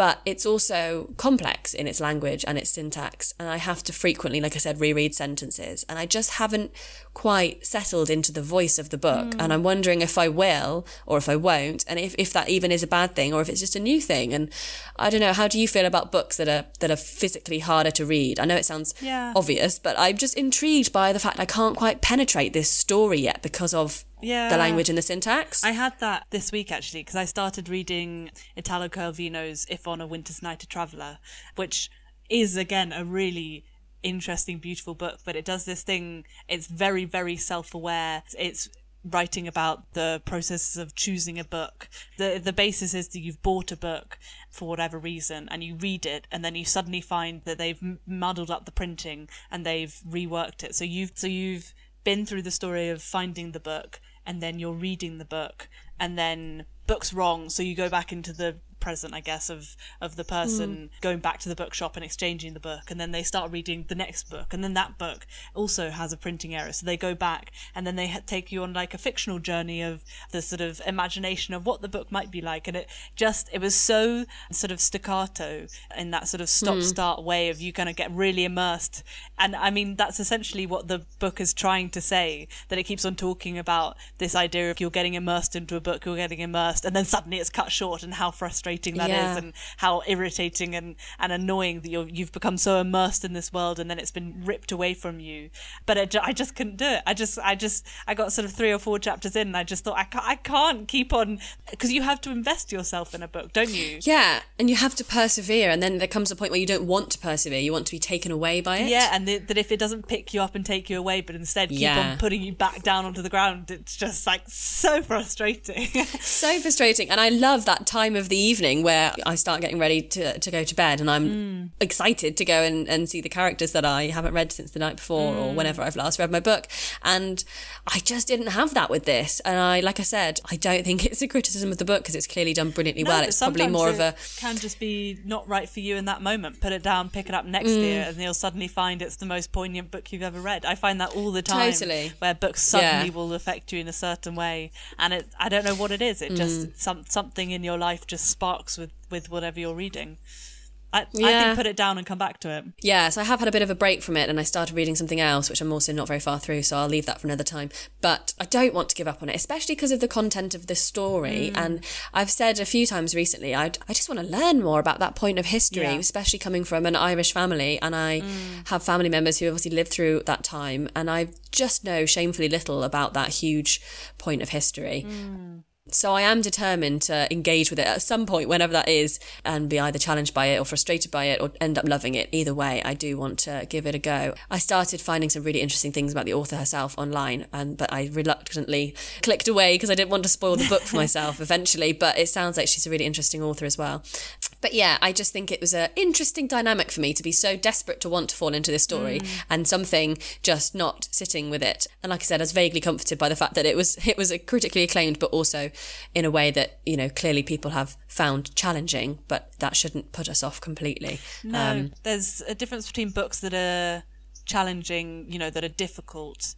But it's also complex in its language and its syntax. And I have to frequently, like I said, reread sentences. And I just haven't quite settled into the voice of the book. And I'm wondering if I will or if I won't. And if, if that even is a bad thing or if it's just a new thing. And I don't know, how do you feel about books that are that are physically harder to read? I know it sounds Yeah. obvious, but I'm just intrigued by the fact I can't quite penetrate this story yet because of Yeah. the language and the syntax. I had that this week actually because I started reading Italo Calvino's "If on a Winter's Night a Traveller, which is again a really interesting, beautiful book. But it does this thing. It's very, very self-aware. It's writing about the processes of choosing a book. the The basis is that you've bought a book for whatever reason and you read it and then you suddenly find that they've muddled up the printing and they've reworked it. So you've so you've been through the story of finding the book and then you're reading the book and then book's wrong so you go back into the present i guess of of the person hmm. going back to the bookshop and exchanging the book and then they start reading the next book and then that book also has a printing error. So they go back and then they ha- take you on like a fictional journey of the sort of imagination of what the book might be like and it just it was so sort of staccato in that sort of stop hmm. start way of you kind of get really immersed. And i mean that's essentially what the book is trying to say that it keeps on talking about this idea of you're getting immersed into a book you're getting immersed and then suddenly it's cut short and how frustrating that is, Yeah. and how irritating and, and annoying that you're, you've become so immersed in this world and then it's been ripped away from you but it, i just couldn't do it i just i just i got sort of three or four chapters in and i just thought i can't, I can't keep on because you have to invest yourself in a book don't you yeah, and you have to persevere, and then there comes a point where you don't want to persevere. You want to be taken away by it. Yeah, and the, that if it doesn't pick you up and take you away, but instead keep Yeah. on putting you back down onto the ground, it's just like so frustrating. so frustrating. And I love that time of the evening evening where I start getting ready to, to go to bed and I'm mm. excited to go and, and see the characters that I haven't read since the night before mm. or whenever I've last read my book. And I just didn't have that with this. And I, like I said, I don't think it's a criticism of the book because it's clearly done brilliantly no, well. It's probably more it of a. can just be not right for you in that moment. Put it down, pick it up next mm. year, and you'll suddenly find it's the most poignant book you've ever read. I find that all the time. Totally. Where books suddenly yeah. will affect you in a certain way. And it, I don't know what it is. It just, mm. some, something in your life just sparks with, with whatever you're reading. I, yeah. I think put it down and come back to it. Yeah, so I have had a bit of a break from it and I started reading something else, which I'm also not very far through, so I'll leave that for another time. But I don't want to give up on it, especially because of the content of the story. Mm. And I've said a few times recently, I, I just want to learn more about that point of history, yeah. especially coming from an Irish family. And I mm. have family members who obviously lived through that time. And I just know shamefully little about that huge point of history. Mm. So I am determined to engage with it at some point, whenever that is, and be either challenged by it or frustrated by it or end up loving it. Either way, I do want to give it a go. I started finding some really interesting things about the author herself online, and but I reluctantly clicked away because I didn't want to spoil the book for myself eventually. But it sounds like she's a really interesting author as well. But yeah, I just think it was an interesting dynamic for me to be so desperate to want to fall into this story mm. and something just not sitting with it. And like I said, I was vaguely comforted by the fact that it was it was critically acclaimed, but also in a way that you know clearly people have found challenging. But that shouldn't put us off completely. No, um, there's a difference between books that are challenging, you know, that are difficult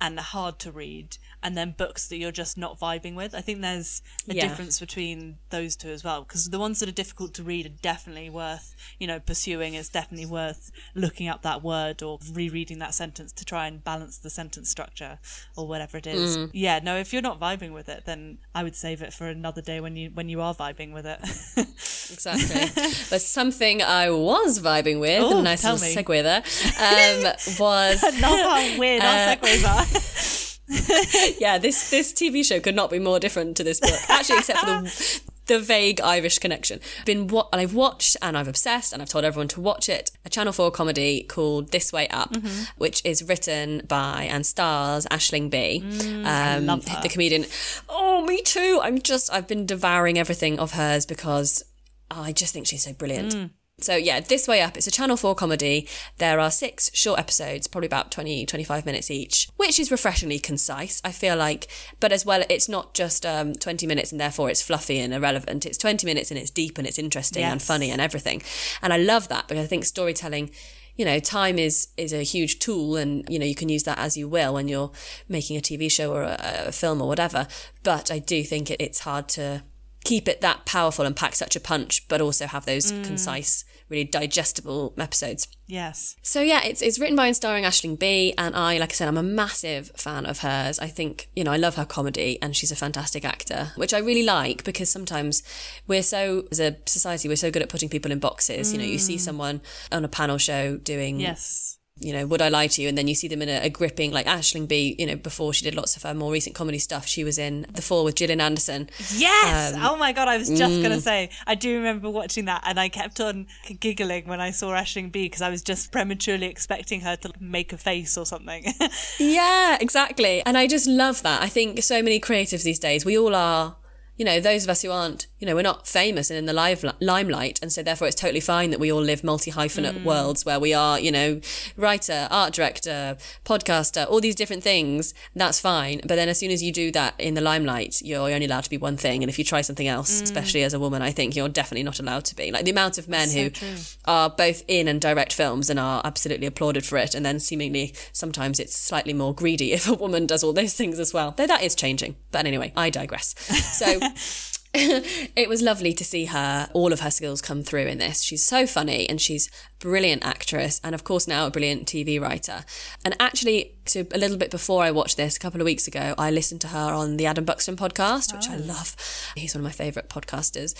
and hard to read and then books that you're just not vibing with. I think there's a yeah. difference between those two as well because the ones that are difficult to read are definitely worth, you know, pursuing. It's definitely worth looking up that word or rereading that sentence to try and balance the sentence structure or whatever it is. Mm. Yeah, no, if you're not vibing with it, then I would save it for another day when you when you are vibing with it. exactly. but something I was vibing with, Ooh, a nice little me. segue there, um, was not how weird uh, our segues are. yeah, this this TV show could not be more different to this book. Actually, except for the the vague Irish connection. Been what and I've watched and I've obsessed and I've told everyone to watch it. A Channel Four comedy called This Way Up, mm-hmm. which is written by and stars Aisling Bea, mm, um, the comedian. Oh, me too. I'm just I've been devouring everything of hers because I just think she's so brilliant. Mm. So yeah, This Way Up, it's a Channel 4 comedy. There are six short episodes, probably about 20, 25 minutes each, which is refreshingly concise, I feel like. But as well, it's not just um, 20 minutes and therefore it's fluffy and irrelevant. It's 20 minutes and it's deep and it's interesting yes. and funny and everything. And I love that because I think storytelling you know time is is a huge tool and you know you can use that as you will when you're making a tv show or a, a film or whatever but i do think it, it's hard to keep it that powerful and pack such a punch, but also have those mm. concise, really digestible episodes. Yes. So yeah, it's it's written by and starring Aisling Bea, and I, like I said, I'm a massive fan of hers. I think you know I love her comedy, and she's a fantastic actor, which I really like because sometimes we're so as a society we're so good at putting people in boxes. Mm. You know, you see mm. someone on a panel show doing yes you know, would I lie to you? And then you see them in a, a, gripping, like Aisling Bea, you know, before she did lots of her more recent comedy stuff, she was in The Fall with Gillian Anderson. Yes! Um, oh my God, I was just mm. going to say, I do remember watching that and I kept on giggling when I saw Aisling Bea because I was just prematurely expecting her to make a face or something. yeah, exactly. And I just love that. I think so many creatives these days, we all are you know, those of us who aren't, you know, we're not famous and in the live limelight, and so therefore it's totally fine that we all live multi hyphenate mm. worlds where we are, you know, writer, art director, podcaster, all these different things. That's fine, but then as soon as you do that in the limelight, you're only allowed to be one thing, and if you try something else, mm. especially as a woman, I think you're definitely not allowed to be. Like the amount of men so who true. are both in and direct films and are absolutely applauded for it, and then seemingly sometimes it's slightly more greedy if a woman does all those things as well. Though that is changing. But anyway, I digress. So. it was lovely to see her, all of her skills come through in this. She's so funny and she's a brilliant actress and of course now a brilliant TV writer. And actually, so a little bit before I watched this, a couple of weeks ago, I listened to her on the Adam Buxton podcast, which oh. I love. He's one of my favourite podcasters.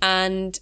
And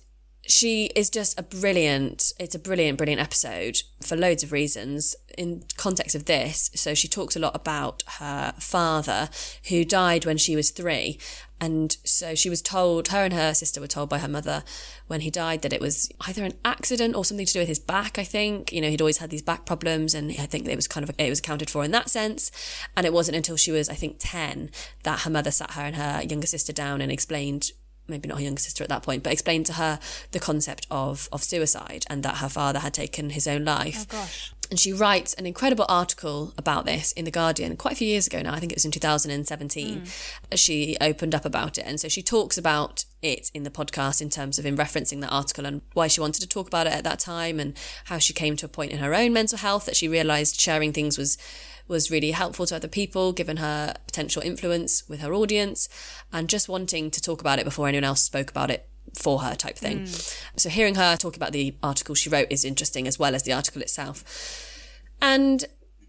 she is just a brilliant it's a brilliant brilliant episode for loads of reasons in context of this so she talks a lot about her father who died when she was 3 and so she was told her and her sister were told by her mother when he died that it was either an accident or something to do with his back I think you know he'd always had these back problems and I think it was kind of it was accounted for in that sense and it wasn't until she was I think 10 that her mother sat her and her younger sister down and explained maybe not her younger sister at that point, but explained to her the concept of of suicide and that her father had taken his own life. Oh gosh. And she writes an incredible article about this in The Guardian quite a few years ago now. I think it was in 2017. Mm. She opened up about it. And so she talks about it in the podcast in terms of in referencing that article and why she wanted to talk about it at that time and how she came to a point in her own mental health that she realized sharing things was was really helpful to other people, given her potential influence with her audience, and just wanting to talk about it before anyone else spoke about it for her type thing. Mm. So hearing her talk about the article she wrote is interesting as well as the article itself. And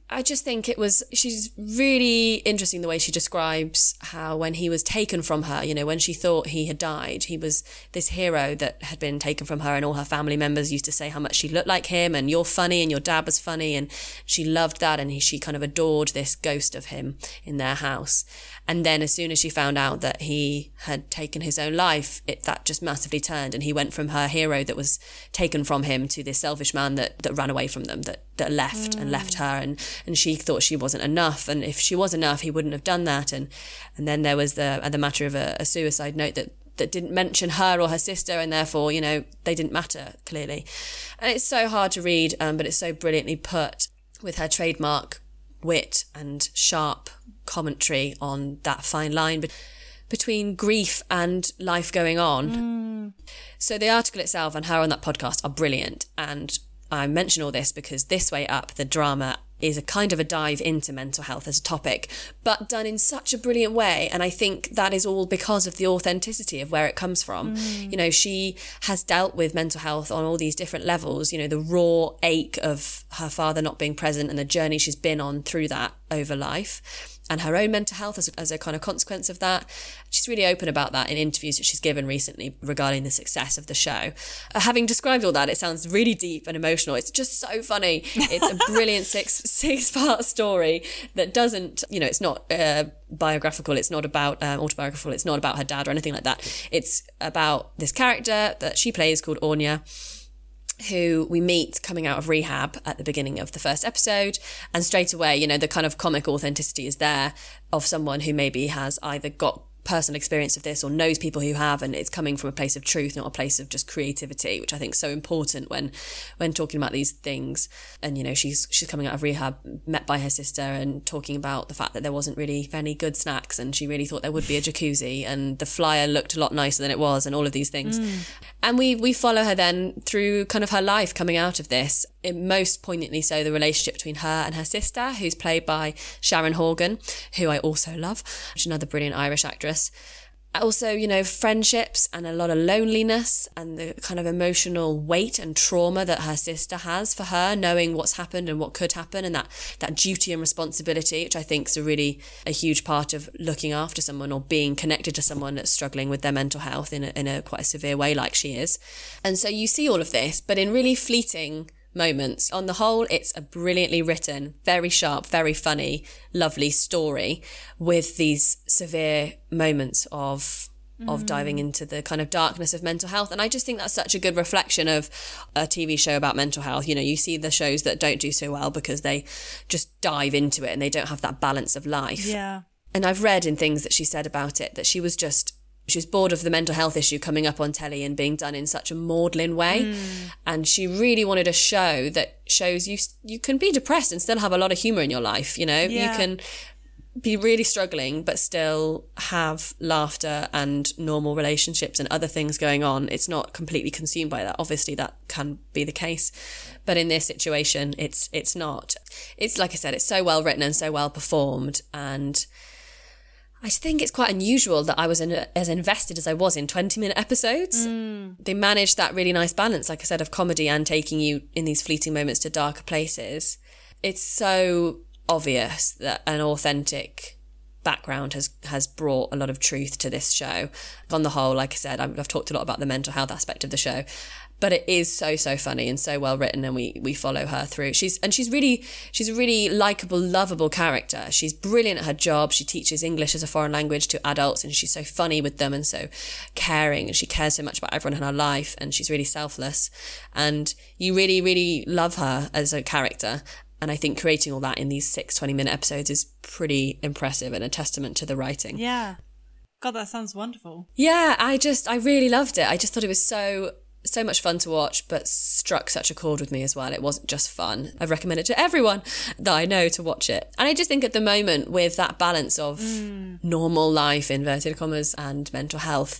I just think it was, she's really interesting the way she describes how when he was taken from her, you know, when she thought he had died, he was this hero that had been taken from her, and all her family members used to say how much she looked like him, and you're funny, and your dad was funny, and she loved that, and he, she kind of adored this ghost of him in their house. And then as soon as she found out that he had taken his own life, it that just massively turned and he went from her hero that was taken from him to this selfish man that, that ran away from them, that, that left mm. and left her and, and she thought she wasn't enough. And if she was enough, he wouldn't have done that. And and then there was the the matter of a, a suicide note that that didn't mention her or her sister, and therefore, you know, they didn't matter clearly. And it's so hard to read, um, but it's so brilliantly put with her trademark wit and sharp commentary on that fine line between grief and life going on. Mm. So the article itself and her on that podcast are brilliant. And I mention all this because this way up, the drama is a kind of a dive into mental health as a topic, but done in such a brilliant way. And I think that is all because of the authenticity of where it comes from. Mm. You know, she has dealt with mental health on all these different levels, you know, the raw ache of her father not being present and the journey she's been on through that over life and her own mental health as, as a kind of consequence of that. She's really open about that in interviews that she's given recently regarding the success of the show. Uh, having described all that, it sounds really deep and emotional. It's just so funny. It's a brilliant six six part story that doesn't, you know, it's not uh, biographical. It's not about um, autobiographical. It's not about her dad or anything like that. It's about this character that she plays called Anya who we meet coming out of rehab at the beginning of the first episode. And straight away, you know, the kind of comic authenticity is there of someone who maybe has either got personal experience of this or knows people who have and it's coming from a place of truth not a place of just creativity which i think is so important when when talking about these things. And you know she's she's coming out of rehab met by her sister and talking about the fact that there wasn't really any good snacks and she really thought there would be a jacuzzi and the flyer looked a lot nicer than it was and all of these things. Mm. and we we follow her then through kind of her life coming out of this most poignantly so the relationship between her and her sister who's played by sharon horgan who i also love which is another brilliant irish actress also, you know, friendships and a lot of loneliness and the kind of emotional weight and trauma that her sister has for her, knowing what's happened and what could happen, and that that duty and responsibility, which I think is a really a huge part of looking after someone or being connected to someone that's struggling with their mental health in a, in a quite a severe way, like she is. And so you see all of this, but in really fleeting moments. On the whole, it's a brilliantly written, very sharp, very funny, lovely story with these severe moments of of mm. diving into the kind of darkness of mental health. And I just think that's such a good reflection of a TV show about mental health. You know, you see the shows that don't do so well because they just dive into it and they don't have that balance of life. Yeah. And I've read in things that she said about it that she was just she was bored of the mental health issue coming up on telly and being done in such a maudlin way. Mm. and she really wanted a show that shows you you can be depressed and still have a lot of humor in your life you know? Yeah. you can be really struggling but still have laughter and normal relationships and other things going on. It's not completely consumed by that. Obviously that can be the case. But in this situation it's it's not. It's like i said it's so well written and so well performed and I think it's quite unusual that I was in, as invested as I was in 20 minute episodes. Mm. They managed that really nice balance, like I said, of comedy and taking you in these fleeting moments to darker places. It's so obvious that an authentic background has has brought a lot of truth to this show. On the whole, like I said, I've, talked a lot about the mental health aspect of the show, but it is so so funny and so well written and we we follow her through. She's and she's really she's a really likable lovable character. She's brilliant at her job. She teaches english as a foreign language to adults and she's so funny with them and so caring and she cares so much about everyone in her life and she's really selfless. And you really really love her as a character and I think creating all that in these six 20 minute episodes is pretty impressive and a testament to the writing. Yeah God, that sounds wonderful. Yeah, I just, I really loved it. I just thought it was so, so much fun to watch, but struck such a chord with me as well. It wasn't just fun. I recommend it to everyone that I know to watch it. And I just think at the moment, with that balance of mm. normal life, inverted commas, and mental health,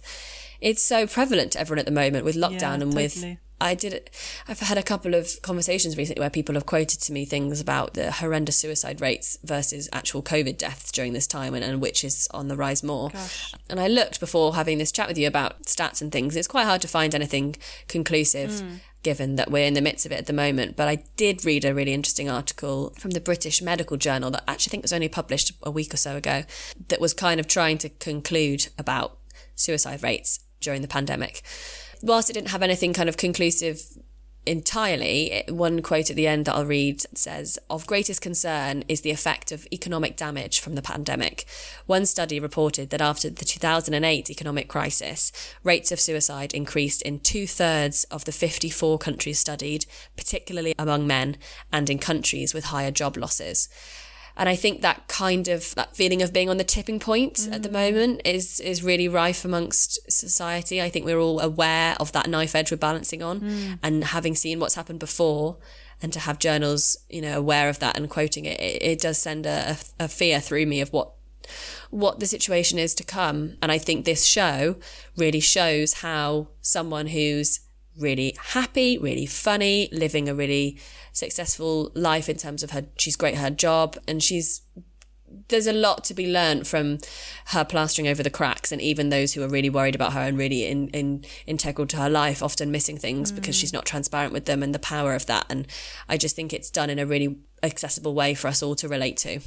it's so prevalent to everyone at the moment with lockdown yeah, and totally. with I did. I've had a couple of conversations recently where people have quoted to me things about the horrendous suicide rates versus actual COVID deaths during this time, and, and which is on the rise more. Gosh. And I looked before having this chat with you about stats and things. It's quite hard to find anything conclusive. Mm. Given that we're in the midst of it at the moment, but I did read a really interesting article from the British Medical Journal that I actually I think was only published a week or so ago, that was kind of trying to conclude about suicide rates during the pandemic whilst it didn't have anything kind of conclusive entirely, one quote at the end that I'll read says, Of greatest concern is the effect of economic damage from the pandemic. One study reported that after the 2008 economic crisis, rates of suicide increased in two thirds of the 54 countries studied, particularly among men and in countries with higher job losses. And I think that kind of that feeling of being on the tipping point mm. at the mm. moment is is really rife amongst society. I think we're all aware of that knife edge we're balancing on, mm. and having seen what's happened before, and to have journals, you know, aware of that and quoting it, it, it does send a, a fear through me of what what the situation is to come. And I think this show really shows how someone who's really happy, really funny, living a really successful life in terms of her, she's great at her job and she's, there's a lot to be learned from her plastering over the cracks and even those who are really worried about her and really in, in integral to her life often missing things mm. because she's not transparent with them and the power of that and i just think it's done in a really accessible way for us all to relate to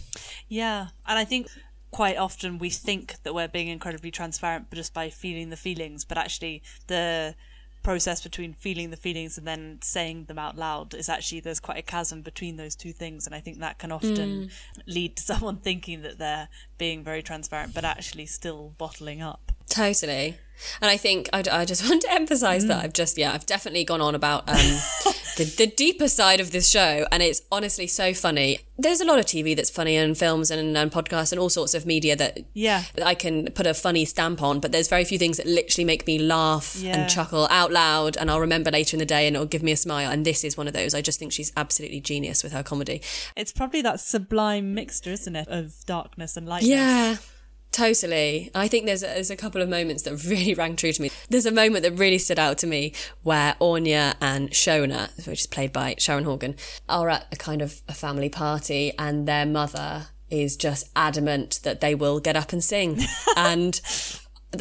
yeah and i think quite often we think that we're being incredibly transparent just by feeling the feelings but actually the process between feeling the feelings and then saying them out loud is actually there's quite a chasm between those two things and i think that can often mm. lead to someone thinking that they're being very transparent but actually still bottling up totally and I think I, I just want to emphasize mm. that I've just, yeah, I've definitely gone on about um, the, the deeper side of this show. And it's honestly so funny. There's a lot of TV that's funny and films and, and podcasts and all sorts of media that, yeah. I can put a funny stamp on. But there's very few things that literally make me laugh yeah. and chuckle out loud. And I'll remember later in the day and it'll give me a smile. And this is one of those. I just think she's absolutely genius with her comedy. It's probably that sublime mixture, isn't it, of darkness and lightness. Yeah. Totally. I think there's a, there's a couple of moments that really rang true to me. There's a moment that really stood out to me where Anya and Shona, which is played by Sharon Horgan, are at a kind of a family party and their mother is just adamant that they will get up and sing. and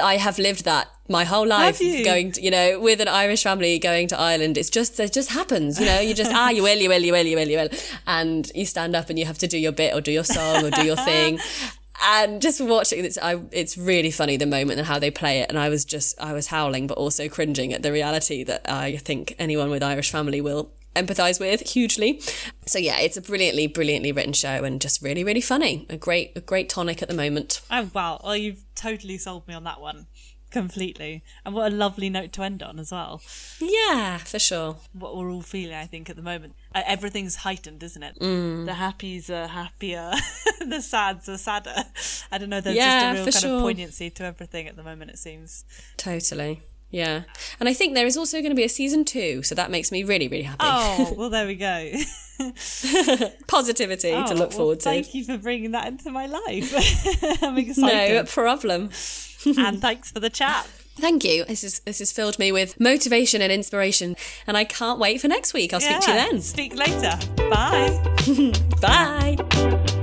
I have lived that my whole life going to, you know, with an Irish family going to Ireland. It's just, it just happens, you know, you just, ah, you will, you will, you will, you will, you will. And you stand up and you have to do your bit or do your song or do your thing and just watching it's I, it's really funny the moment and how they play it. And i was just i was howling but also cringing at the reality that i think anyone with irish family will empathize with hugely. So yeah it's a brilliantly brilliantly written show and just really really funny. A great a great tonic at the moment. Oh wow well you've totally sold me on that one completely. And what a lovely note to end on as well. Yeah, for sure. What we're all feeling, I think, at the moment. Uh, everything's heightened, isn't it? Mm. The happies are happier, the sads are sadder. I don't know, there's yeah, just a real kind sure. of poignancy to everything at the moment, it seems. Totally. Yeah. And I think there is also going to be a season two, so that makes me really, really happy. Oh, well, there we go. Positivity oh, to look well, forward to. Thank you for bringing that into my life. I'm excited. No problem. And thanks for the chat. Thank you. This is this has filled me with motivation and inspiration, and I can't wait for next week. I'll yeah, speak to you then. Speak later. Bye. Bye.